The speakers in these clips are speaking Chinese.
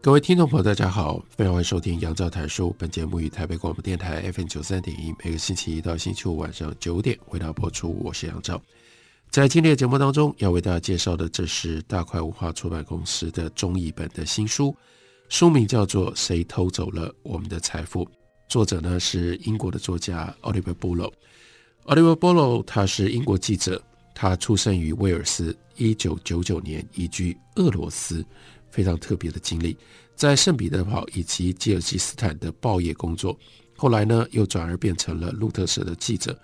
各位听众朋友，大家好，非常欢迎收听杨照谈书。本节目于台北广播电台 FM 九三点一，每个星期一到星期五晚上九点为大家播出。我是杨照。在今天的节目当中，要为大家介绍的，这是大块文化出版公司的中译本的新书，书名叫做《谁偷走了我们的财富》，作者呢是英国的作家 Oliver b u l l o。Oliver b u l l o 他是英国记者，他出生于威尔斯，一九九九年移居俄罗斯。非常特别的经历，在圣彼得堡以及吉尔吉斯坦的报业工作，后来呢又转而变成了路特社的记者。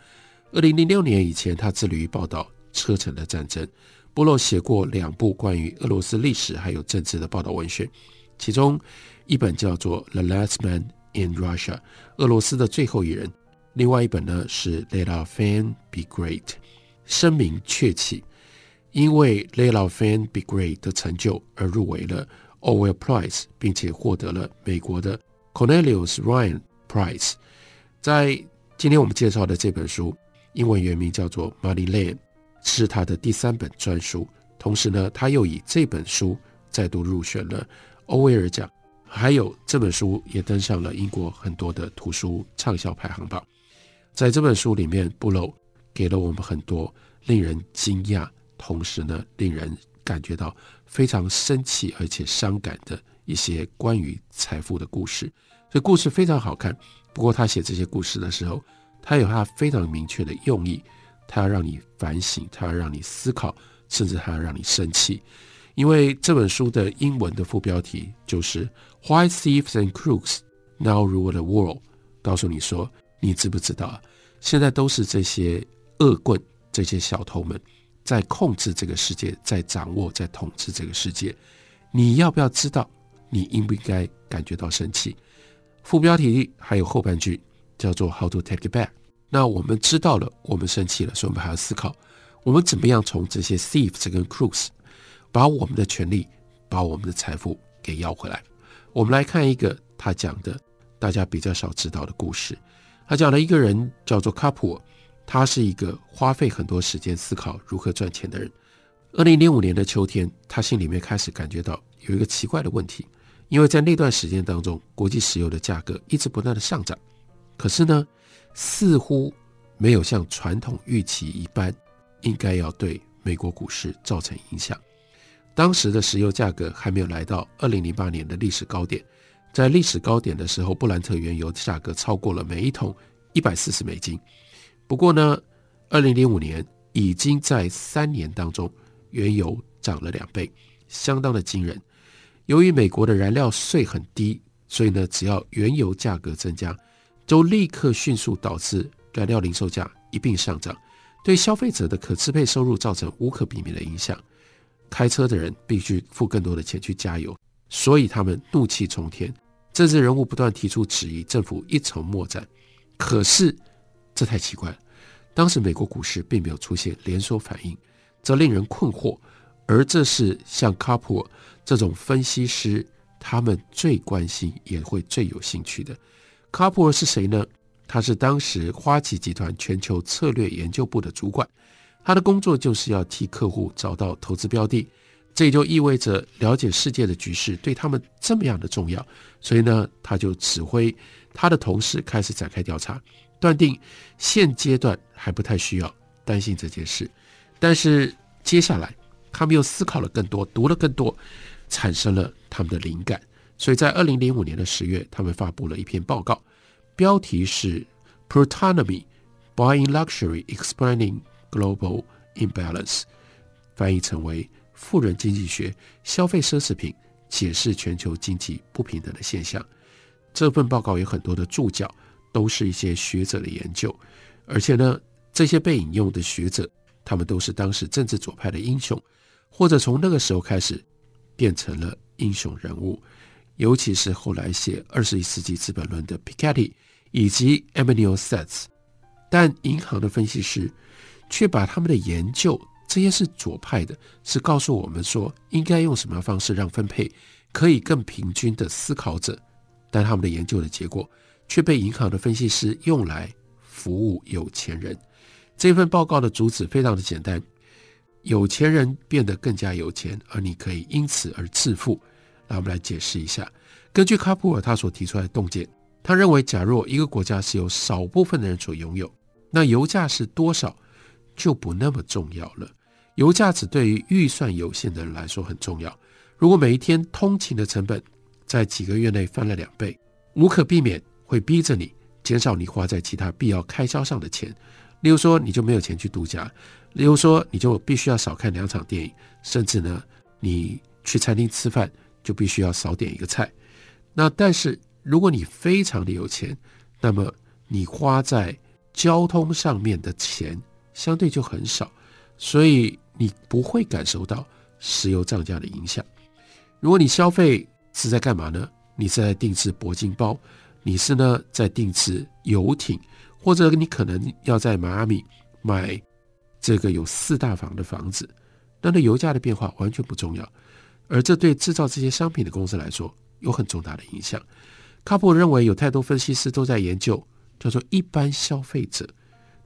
二零零六年以前，他致力于报道车臣的战争。波洛写过两部关于俄罗斯历史还有政治的报道文学，其中一本叫做《The Last Man in Russia》，俄罗斯的最后一人；另外一本呢是《Let Our Fame Be Great》，声名鹊起。因为《Let Our Fame Be Great》的成就而入围了 Orwell Prize，并且获得了美国的 Cornelius Ryan Prize。在今天我们介绍的这本书，英文原名叫做《Money Land》，是他的第三本专书。同时呢，他又以这本书再度入选了欧威尔奖，还有这本书也登上了英国很多的图书畅销排行榜。在这本书里面，布洛给了我们很多令人惊讶。同时呢，令人感觉到非常生气而且伤感的一些关于财富的故事。这故事非常好看。不过他写这些故事的时候，他有他非常明确的用意，他要让你反省，他要让你思考，甚至他要让你生气。因为这本书的英文的副标题就是 “Why Thieves and Crooks Now Rule the World”，告诉你说，你知不知道啊？现在都是这些恶棍、这些小偷们。在控制这个世界，在掌握，在统治这个世界，你要不要知道？你应不应该感觉到生气？副标题还有后半句叫做 “How to take it back”。那我们知道了，我们生气了，所以我们还要思考，我们怎么样从这些 thieves 跟 crooks 把我们的权利、把我们的财富给要回来。我们来看一个他讲的大家比较少知道的故事。他讲了一个人叫做卡普尔。他是一个花费很多时间思考如何赚钱的人。二零零五年的秋天，他心里面开始感觉到有一个奇怪的问题，因为在那段时间当中，国际石油的价格一直不断的上涨，可是呢，似乎没有像传统预期一般，应该要对美国股市造成影响。当时的石油价格还没有来到二零零八年的历史高点，在历史高点的时候，布兰特原油价格超过了每一桶一百四十美金。不过呢，二零零五年已经在三年当中，原油涨了两倍，相当的惊人。由于美国的燃料税很低，所以呢，只要原油价格增加，就立刻迅速导致燃料零售价一并上涨，对消费者的可支配收入造成无可避免的影响。开车的人必须付更多的钱去加油，所以他们怒气冲天。政治人物不断提出质疑，政府一筹莫展。可是。这太奇怪了，当时美国股市并没有出现连锁反应，这令人困惑。而这是像卡普尔这种分析师，他们最关心也会最有兴趣的。卡普尔是谁呢？他是当时花旗集团全球策略研究部的主管，他的工作就是要替客户找到投资标的，这也就意味着了解世界的局势对他们这么样的重要。所以呢，他就指挥他的同事开始展开调查。断定现阶段还不太需要担心这件事，但是接下来他们又思考了更多，读了更多，产生了他们的灵感。所以在二零零五年的十月，他们发布了一篇报告，标题是 “Prudhomme Buying Luxury Explaining Global Imbalance”，翻译成为“富人经济学：消费奢侈品解释全球经济不平等的现象”。这份报告有很多的注脚。都是一些学者的研究，而且呢，这些被引用的学者，他们都是当时政治左派的英雄，或者从那个时候开始变成了英雄人物。尤其是后来写《二十一世纪资本论》的 Piketty 以及 Emmanuel Saez，但银行的分析师却把他们的研究，这些是左派的，是告诉我们说应该用什么方式让分配可以更平均的思考者，但他们的研究的结果却被银行的分析师用来服务有钱人。这份报告的主旨非常的简单：有钱人变得更加有钱，而你可以因此而致富。那我们来解释一下，根据卡普尔他所提出来的洞见，他认为，假若一个国家是由少部分的人所拥有，那油价是多少就不那么重要了。油价只对于预算有限的人来说很重要。如果每一天通勤的成本在几个月内翻了两倍，无可避免会逼着你减少你花在其他必要开销上的钱。例如说，你就没有钱去度假；例如说，你就必须要少看两场电影，甚至呢，你去餐厅吃饭。就必须要少点一个菜，那但是如果你非常的有钱，那么你花在交通上面的钱相对就很少，所以你不会感受到石油涨价的影响。如果你消费是在干嘛呢？你是在定制铂金包，你是呢在定制游艇，或者你可能要在迈阿密买这个有四大房的房子，那那油价的变化完全不重要。而这对制造这些商品的公司来说有很重大的影响。卡普认为有太多分析师都在研究叫做一般消费者，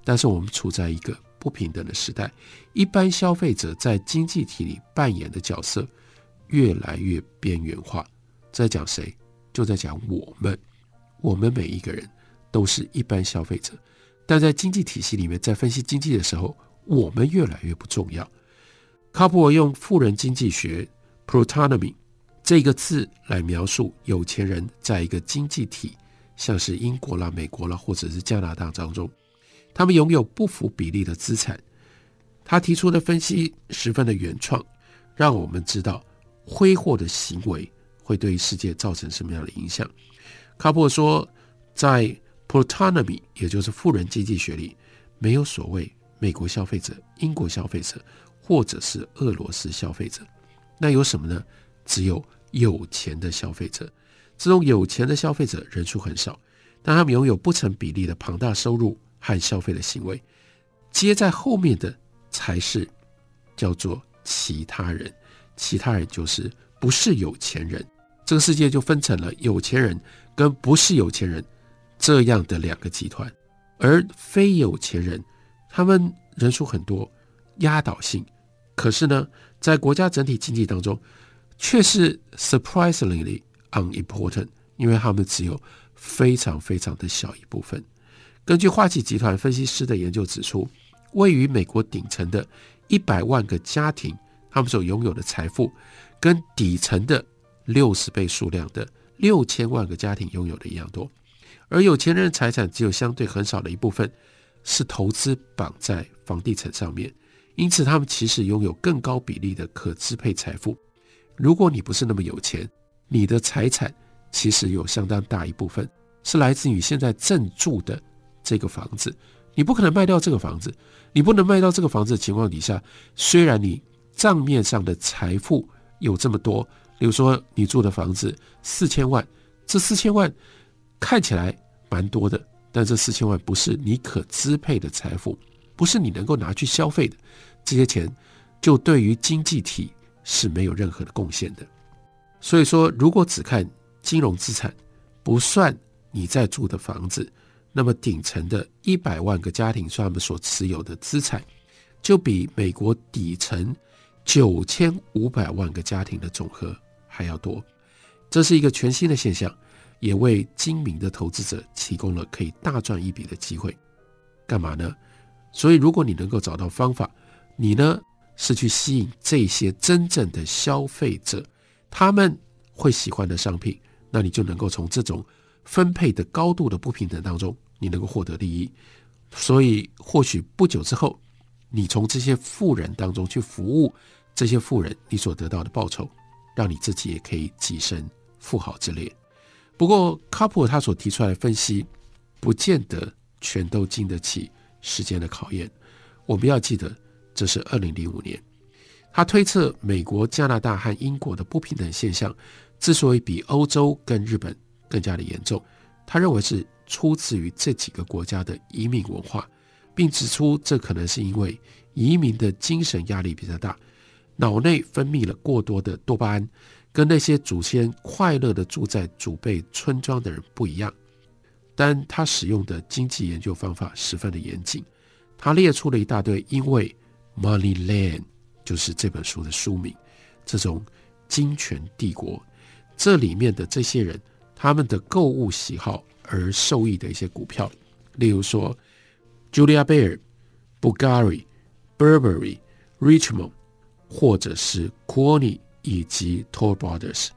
但是我们处在一个不平等的时代，一般消费者在经济体里扮演的角色越来越边缘化。在讲谁？就在讲我们，我们每一个人都是一般消费者，但在经济体系里面，在分析经济的时候，我们越来越不重要。卡普尔用富人经济学。Protanomy 这个字来描述有钱人在一个经济体，像是英国啦、美国啦，或者是加拿大当中，他们拥有不符比例的资产。他提出的分析十分的原创，让我们知道挥霍的行为会对世界造成什么样的影响。卡普说，在 p r o t o n o m y 也就是富人经济学里，没有所谓美国消费者、英国消费者，或者是俄罗斯消费者。那有什么呢？只有有钱的消费者。这种有钱的消费者人数很少，但他们拥有不成比例的庞大收入和消费的行为。接在后面的才是叫做其他人。其他人就是不是有钱人。这个世界就分成了有钱人跟不是有钱人这样的两个集团。而非有钱人，他们人数很多，压倒性。可是呢，在国家整体经济当中，却是 surprisingly unimportant，因为他们只有非常非常的小一部分。根据花旗集团分析师的研究指出，位于美国顶层的一百万个家庭，他们所拥有的财富，跟底层的六十倍数量的六千万个家庭拥有的一样多。而有钱人的财产只有相对很少的一部分是投资绑在房地产上面。因此，他们其实拥有更高比例的可支配财富。如果你不是那么有钱，你的财产其实有相当大一部分是来自于现在正住的这个房子。你不可能卖掉这个房子，你不能卖掉这个房子的情况底下，虽然你账面上的财富有这么多，比如说你住的房子四千万，这四千万看起来蛮多的，但这四千万不是你可支配的财富，不是你能够拿去消费的。这些钱就对于经济体是没有任何的贡献的。所以说，如果只看金融资产，不算你在住的房子，那么顶层的一百万个家庭算他们所持有的资产，就比美国底层九千五百万个家庭的总和还要多。这是一个全新的现象，也为精明的投资者提供了可以大赚一笔的机会。干嘛呢？所以，如果你能够找到方法，你呢，是去吸引这些真正的消费者，他们会喜欢的商品，那你就能够从这种分配的高度的不平等当中，你能够获得利益。所以或许不久之后，你从这些富人当中去服务这些富人，你所得到的报酬，让你自己也可以跻身富豪之列。不过卡普尔他所提出来的分析，不见得全都经得起时间的考验。我们要记得。这是二零零五年，他推测，美国、加拿大和英国的不平等现象之所以比欧洲跟日本更加的严重，他认为是出自于这几个国家的移民文化，并指出这可能是因为移民的精神压力比较大，脑内分泌了过多的多巴胺，跟那些祖先快乐地住在祖辈村庄的人不一样。但他使用的经济研究方法十分的严谨，他列出了一大堆因为 Moneyland。就是这本书的书名，这种金钱帝国，这里面的这些人，他们的购物喜好而受益的一些股票，例如说，Julia Bear、Bulgari、Burberry、Richmond 或者是 Kuoni 以及 Toll Brothers。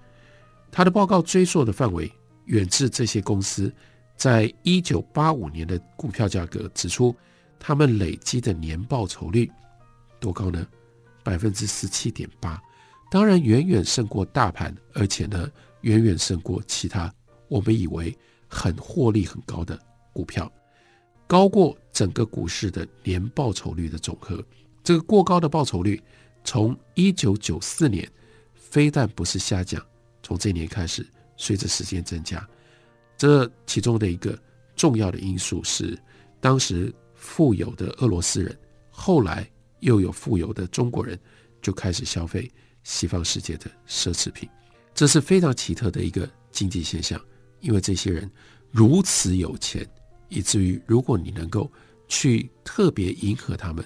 他的报告追溯的范围远至这些公司在一九八五年的股票价格，指出他们累积的年报酬率多高呢？百分之十七点八，当然远远胜过大盘，而且呢，远远胜过其他我们以为很获利很高的股票，高过整个股市的年报酬率的总和。这个过高的报酬率，从一九九四年非但不是下降，从这年开始，随着时间增加。这其中的一个重要的因素是，当时富有的俄罗斯人后来。又有富有的中国人就开始消费西方世界的奢侈品，这是非常奇特的一个经济现象。因为这些人如此有钱，以至于如果你能够去特别迎合他们，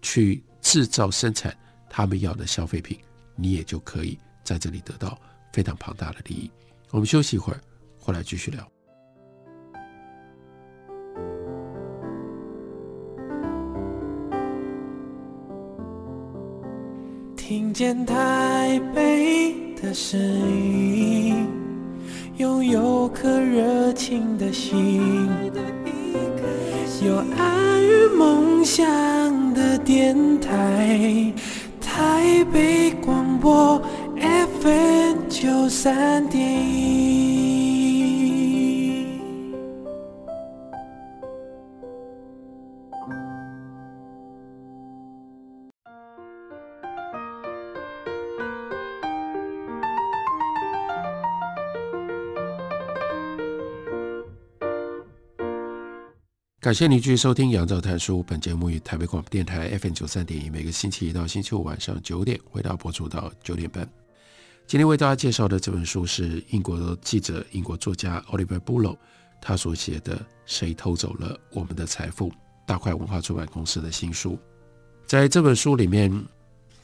去制造生产他们要的消费品，你也就可以在这里得到非常庞大的利益。我们休息一会儿，回来继续聊。听见台北的声音，拥有颗热情的心，有爱与梦想的电台，台北广播 FM 九三点一。感谢您继续收听《杨照谈书》。本节目于台北广播电台 FM 九三点一，每个星期一到星期五晚上九点，为大家播出到九点半。今天为大家介绍的这本书是英国的记者、英国作家 Oliver Bullo 他所写的《谁偷走了我们的财富》，大块文化出版公司的新书。在这本书里面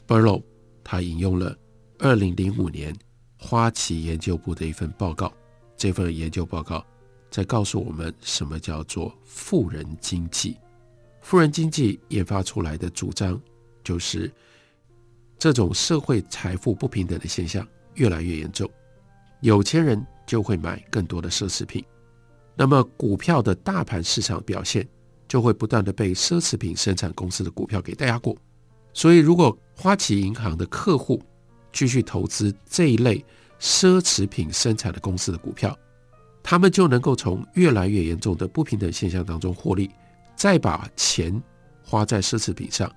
，Bullough 他引用了二零零五年花旗研究部的一份报告，这份研究报告。在告诉我们什么叫做富人经济？富人经济研发出来的主张就是，这种社会财富不平等的现象越来越严重，有钱人就会买更多的奢侈品，那么股票的大盘市场表现就会不断的被奢侈品生产公司的股票给带压过。所以，如果花旗银行的客户继续投资这一类奢侈品生产的公司的股票，他们就能够从越来越严重的不平等现象当中获利，再把钱花在奢侈品上，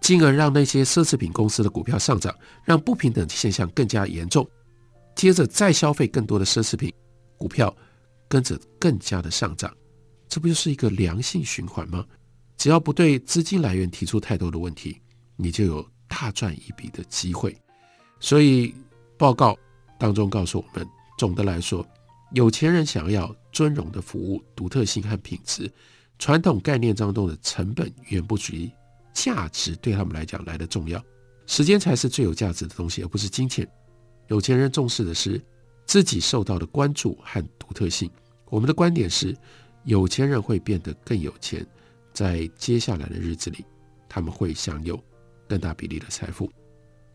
进而让那些奢侈品公司的股票上涨，让不平等现象更加严重。接着再消费更多的奢侈品，股票跟着更加的上涨，这不就是一个良性循环吗？只要不对资金来源提出太多的问题，你就有大赚一笔的机会。所以报告当中告诉我们，总的来说。有钱人想要尊荣的服务、独特性和品质，传统概念当中的成本远不及价值对他们来讲来得重要。时间才是最有价值的东西，而不是金钱。有钱人重视的是自己受到的关注和独特性。我们的观点是，有钱人会变得更有钱，在接下来的日子里，他们会享有更大比例的财富。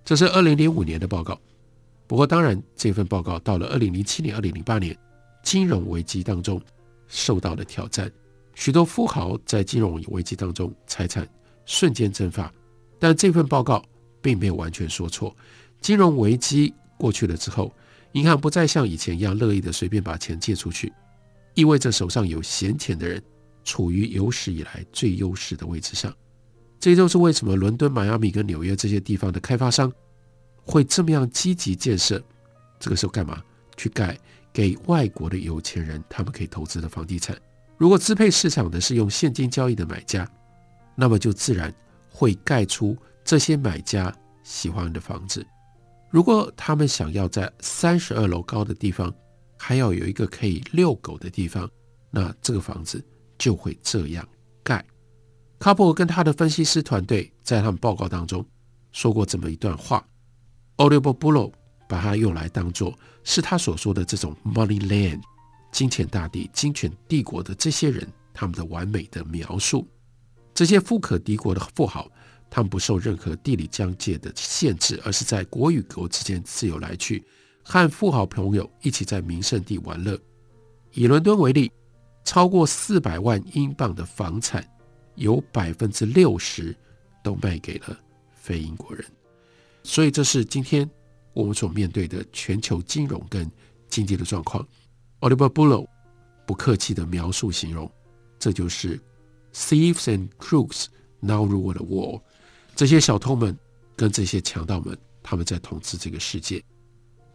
这是二零零五年的报告。不过，当然，这份报告到了二零零七年、二零零八年。金融危机当中受到了挑战，许多富豪在金融危机当中财产瞬间蒸发。但这份报告并没有完全说错。金融危机过去了之后，银行不再像以前一样乐意的随便把钱借出去，意味着手上有闲钱的人处于有史以来最优势的位置上。这就是为什么伦敦、迈阿密跟纽约这些地方的开发商会这么样积极建设。这个时候干嘛？去盖给外国的有钱人他们可以投资的房地产。如果支配市场的是用现金交易的买家，那么就自然会盖出这些买家喜欢的房子。如果他们想要在三十二楼高的地方还要有一个可以遛狗的地方，那这个房子就会这样盖。卡普跟他的分析师团队在他们报告当中说过这么一段话，Oliver Bullough 把它用来当做是他所说的这种 Money Land。金钱大地、金钱帝国的这些人，他们的完美的描述。这些富可敌国的富豪，他们不受任何地理疆界的限制，而是在国与国之间自由来去，和富豪朋友一起在名胜地玩乐。以伦敦为例，超过四百万英镑的房产，有百分之六十都卖给了非英国人。所以，这是今天我们所面对的全球金融跟经济的状况。Oliver Bullough 不客气地描述形容，这就是 thieves and crooks now rule the world。这些小偷们跟这些强盗们，他们在统治这个世界。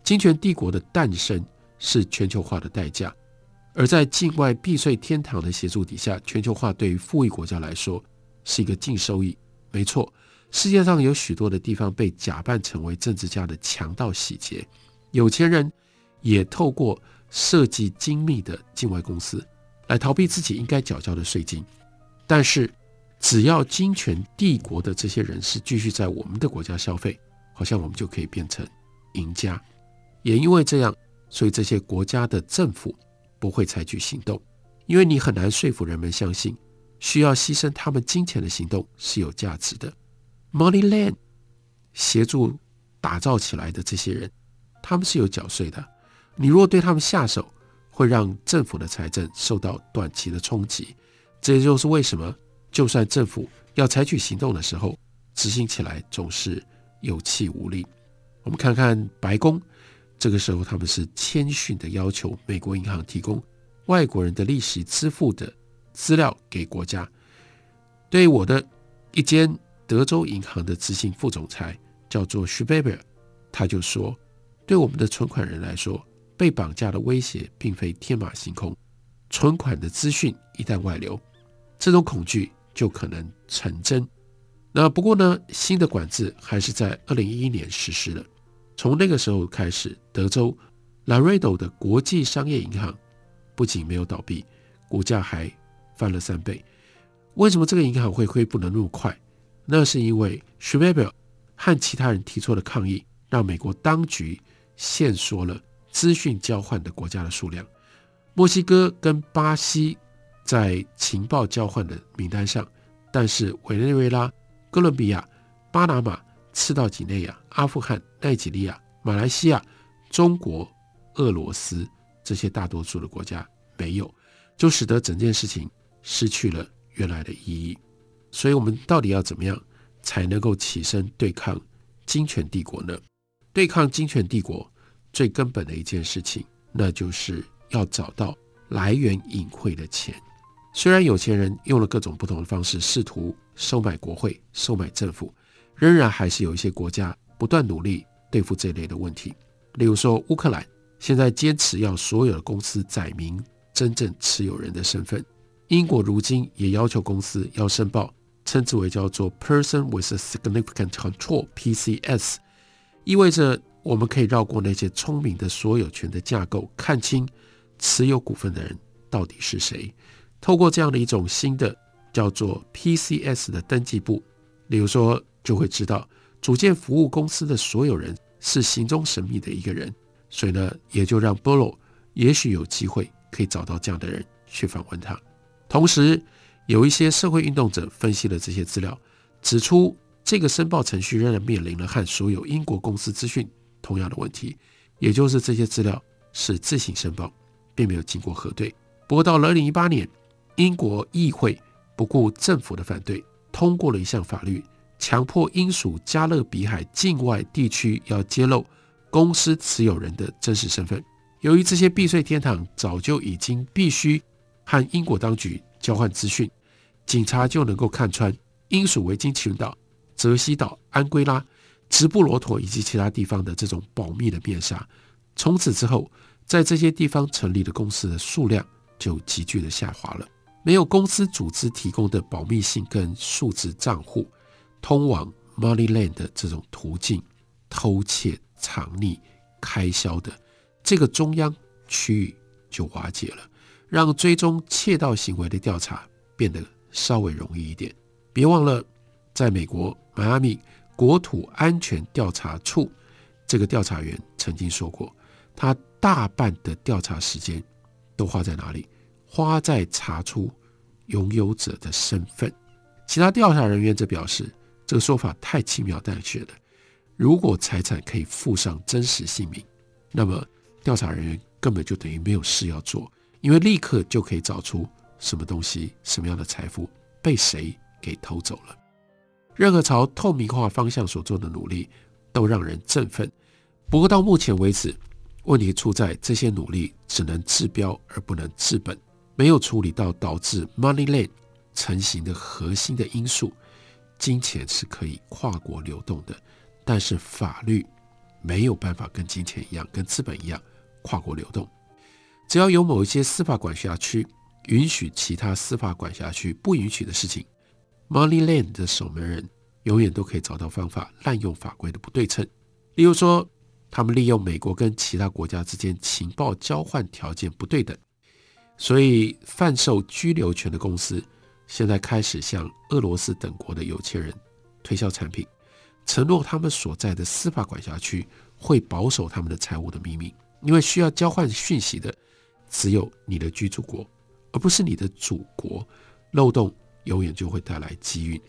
金权帝国的诞生是全球化的代价，而在境外避税天堂的协助底下，全球化对于富裕国家来说是一个净收益。没错，世界上有许多的地方被假扮成为政治家的强盗洗劫，有钱人也透过。设计精密的境外公司来逃避自己应该缴交的税金，但是只要金权帝国的这些人士继续在我们的国家消费，好像我们就可以变成赢家。也因为这样，所以这些国家的政府不会采取行动，因为你很难说服人们相信需要牺牲他们金钱的行动是有价值的。Moneyland 协助打造起来的这些人，他们是有缴税的。你如果对他们下手，会让政府的财政受到短期的冲击。这也就是为什么，就算政府要采取行动的时候，执行起来总是有气无力。我们看看白宫，这个时候他们是谦逊的要求美国银行提供外国人的利息支付的资料给国家。对我的一间德州银行的执行副总裁叫做 Schwaber，他就说，对我们的存款人来说。被绑架的威胁并非天马行空，存款的资讯一旦外流，这种恐惧就可能成真。那不过呢，新的管制还是在二零一一年实施的。从那个时候开始，德州 Laredo 的国际商业银行不仅没有倒闭，股价还翻了三倍。为什么这个银行会恢复得那么快？那是因为 Schwab 和其他人提出了抗议，让美国当局限缩了。资讯交换的国家的数量，墨西哥跟巴西在情报交换的名单上，但是委内瑞拉、哥伦比亚、巴拿马、赤道几内亚、阿富汗、奈及利亚、马来西亚、中国、俄罗斯这些大多数的国家没有，就使得整件事情失去了原来的意义。所以，我们到底要怎么样才能够起身对抗金权帝国呢？对抗金权帝国。最根本的一件事情，那就是要找到来源隐晦的钱。虽然有钱人用了各种不同的方式试图收买国会、收买政府，仍然还是有一些国家不断努力对付这类的问题。例如说，乌克兰现在坚持要所有的公司载明真正持有人的身份。英国如今也要求公司要申报，称之为叫做 “Person with a Significant Control”（PCS），意味着。我们可以绕过那些聪明的所有权的架构，看清持有股份的人到底是谁。透过这样的一种新的叫做 PCS 的登记簿，例如说，就会知道组建服务公司的所有人是行踪神秘的一个人。所以呢，也就让 Bullough 也许有机会可以找到这样的人去访问他。同时，有一些社会运动者分析了这些资料，指出这个申报程序仍然面临了和所有英国公司资讯。同样的问题，也就是这些资料是自行申报，并没有经过核对。不过到了二零一八年，英国议会不顾政府的反对，通过了一项法律，强迫英属加勒比海境外地区要揭露公司持有人的真实身份。由于这些避税天堂早就已经必须和英国当局交换资讯，警察就能够看穿英属维京群岛、泽西岛、安圭拉、直布罗陀以及其他地方的这种保密的面纱。从此之后，在这些地方成立的公司的数量就急剧的下滑了。没有公司组织提供的保密性跟数字账户，通往 Moneyland 的这种途径，偷窃、藏匿、开销的这个中央区域就瓦解了，让追踪窃盗行为的调查变得稍微容易一点。别忘了，在美国迈阿密国土安全调查处，这个调查员曾经说过，他大半的调查时间都花在哪里？花在查出拥有者的身份。其他调查人员则表示，这个说法太轻描淡写了。如果财产可以附上真实姓名，那么调查人员根本就等于没有事要做，因为立刻就可以找出什么东西、什么样的财富被谁给偷走了。任何朝透明化方向所做的努力都让人振奋。不过到目前为止，问题出在这些努力只能治标而不能治本。没有处理到导致 Moneyland 成型的核心的因素，金钱是可以跨国流动的，但是法律没有办法跟金钱一样，跟资本一样跨国流动。只要有某一些司法管辖区允许其他司法管辖区不允许的事情，Moneyland 的守门人永远都可以找到方法滥用法规的不对称。例如说，他们利用美国跟其他国家之间情报交换条件不对等。所以，贩售居留权的公司现在开始向俄罗斯等国的有钱人推销产品，承诺他们所在的司法管辖区会保守他们的财务的秘密，因为需要交换讯息的只有你的居住国，而不是你的祖国。漏洞永远就会带来机遇。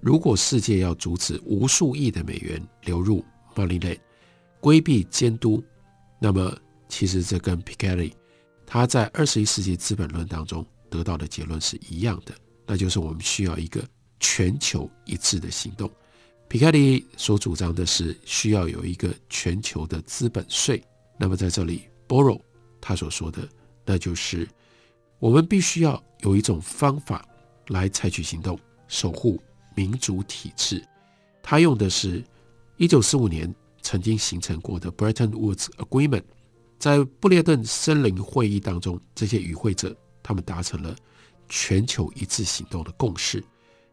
如果世界要阻止无数亿的美元流入 Moneyland，规避监督，那么其实这跟 Piketty 他在二十一世纪资本论当中得到的结论是一样的，那就是我们需要一个全球一致的行动。皮凯利所主张的是需要有一个全球的资本税。那么在这里，Borrow 他所说的，那就是我们必须要有一种方法来采取行动，守护民主体制。他用的是一九四五年曾经形成过的 Bretton Woods Agreement。在布列顿森林会议当中，这些与会者他们达成了全球一致行动的共识。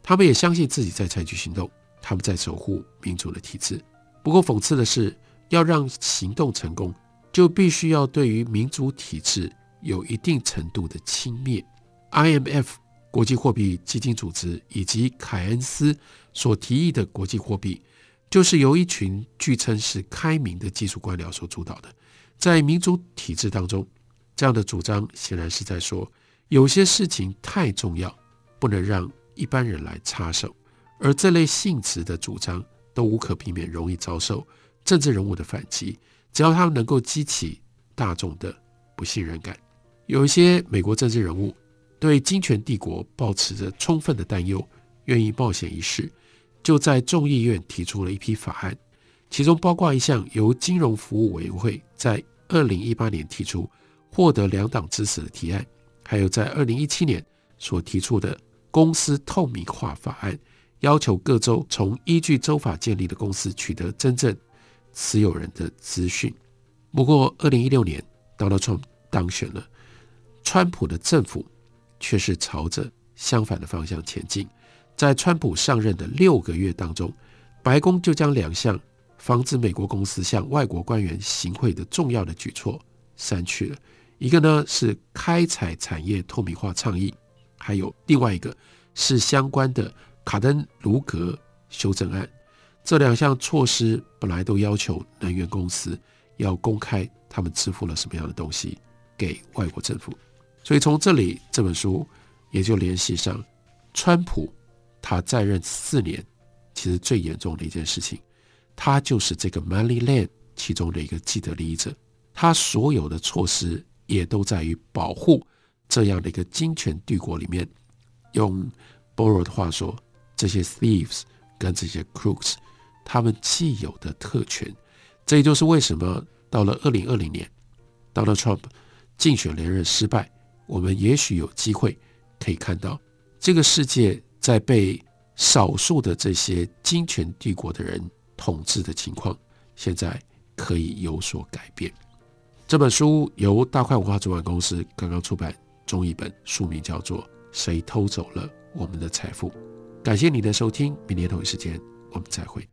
他们也相信自己在采取行动，他们在守护民主的体制。不过讽刺的是，要让行动成功，就必须要对于民主体制有一定程度的轻蔑。IMF 国际货币基金组织以及凯恩斯所提议的国际货币，就是由一群据称是开明的技术官僚所主导的。在民主体制当中，这样的主张显然是在说，有些事情太重要，不能让一般人来插手。而这类性质的主张都无可避免容易遭受政治人物的反击，只要他们能够激起大众的不信任感。有一些美国政治人物对金权帝国抱持着充分的担忧，愿意冒险一试，就在众议院提出了一批法案。其中包括一项由金融服务委员会在二零一八年提出、获得两党支持的提案，还有在二零一七年所提出的公司透明化法案，要求各州从依据州法建立的公司取得真正持有人的资讯。不过，二零一六年 Donald Trump 当选了，川普的政府却是朝着相反的方向前进。在川普上任的六个月当中，白宫就将两项。防止美国公司向外国官员行贿的重要的举措删去了，一个呢是开采产业透明化倡议，还有另外一个是相关的卡登卢格修正案。这两项措施本来都要求能源公司要公开他们支付了什么样的东西给外国政府，所以从这里这本书也就联系上川普他在任四年，其实最严重的一件事情。他就是这个 Moneyland 其中的一个既得利益者，他所有的措施也都在于保护这样的一个金权帝国里面。用 Borrow 的话说，这些 thieves 跟这些 crooks 他们既有的特权。这也就是为什么到了二零二零年，Donald Trump 竞选连任失败，我们也许有机会可以看到这个世界在被少数的这些金权帝国的人统治的情况，现在可以有所改变。这本书由大块文化出版公司刚刚出版中译本，书名叫做《谁偷走了我们的财富》。感谢你的收听，明天同一时间我们再会。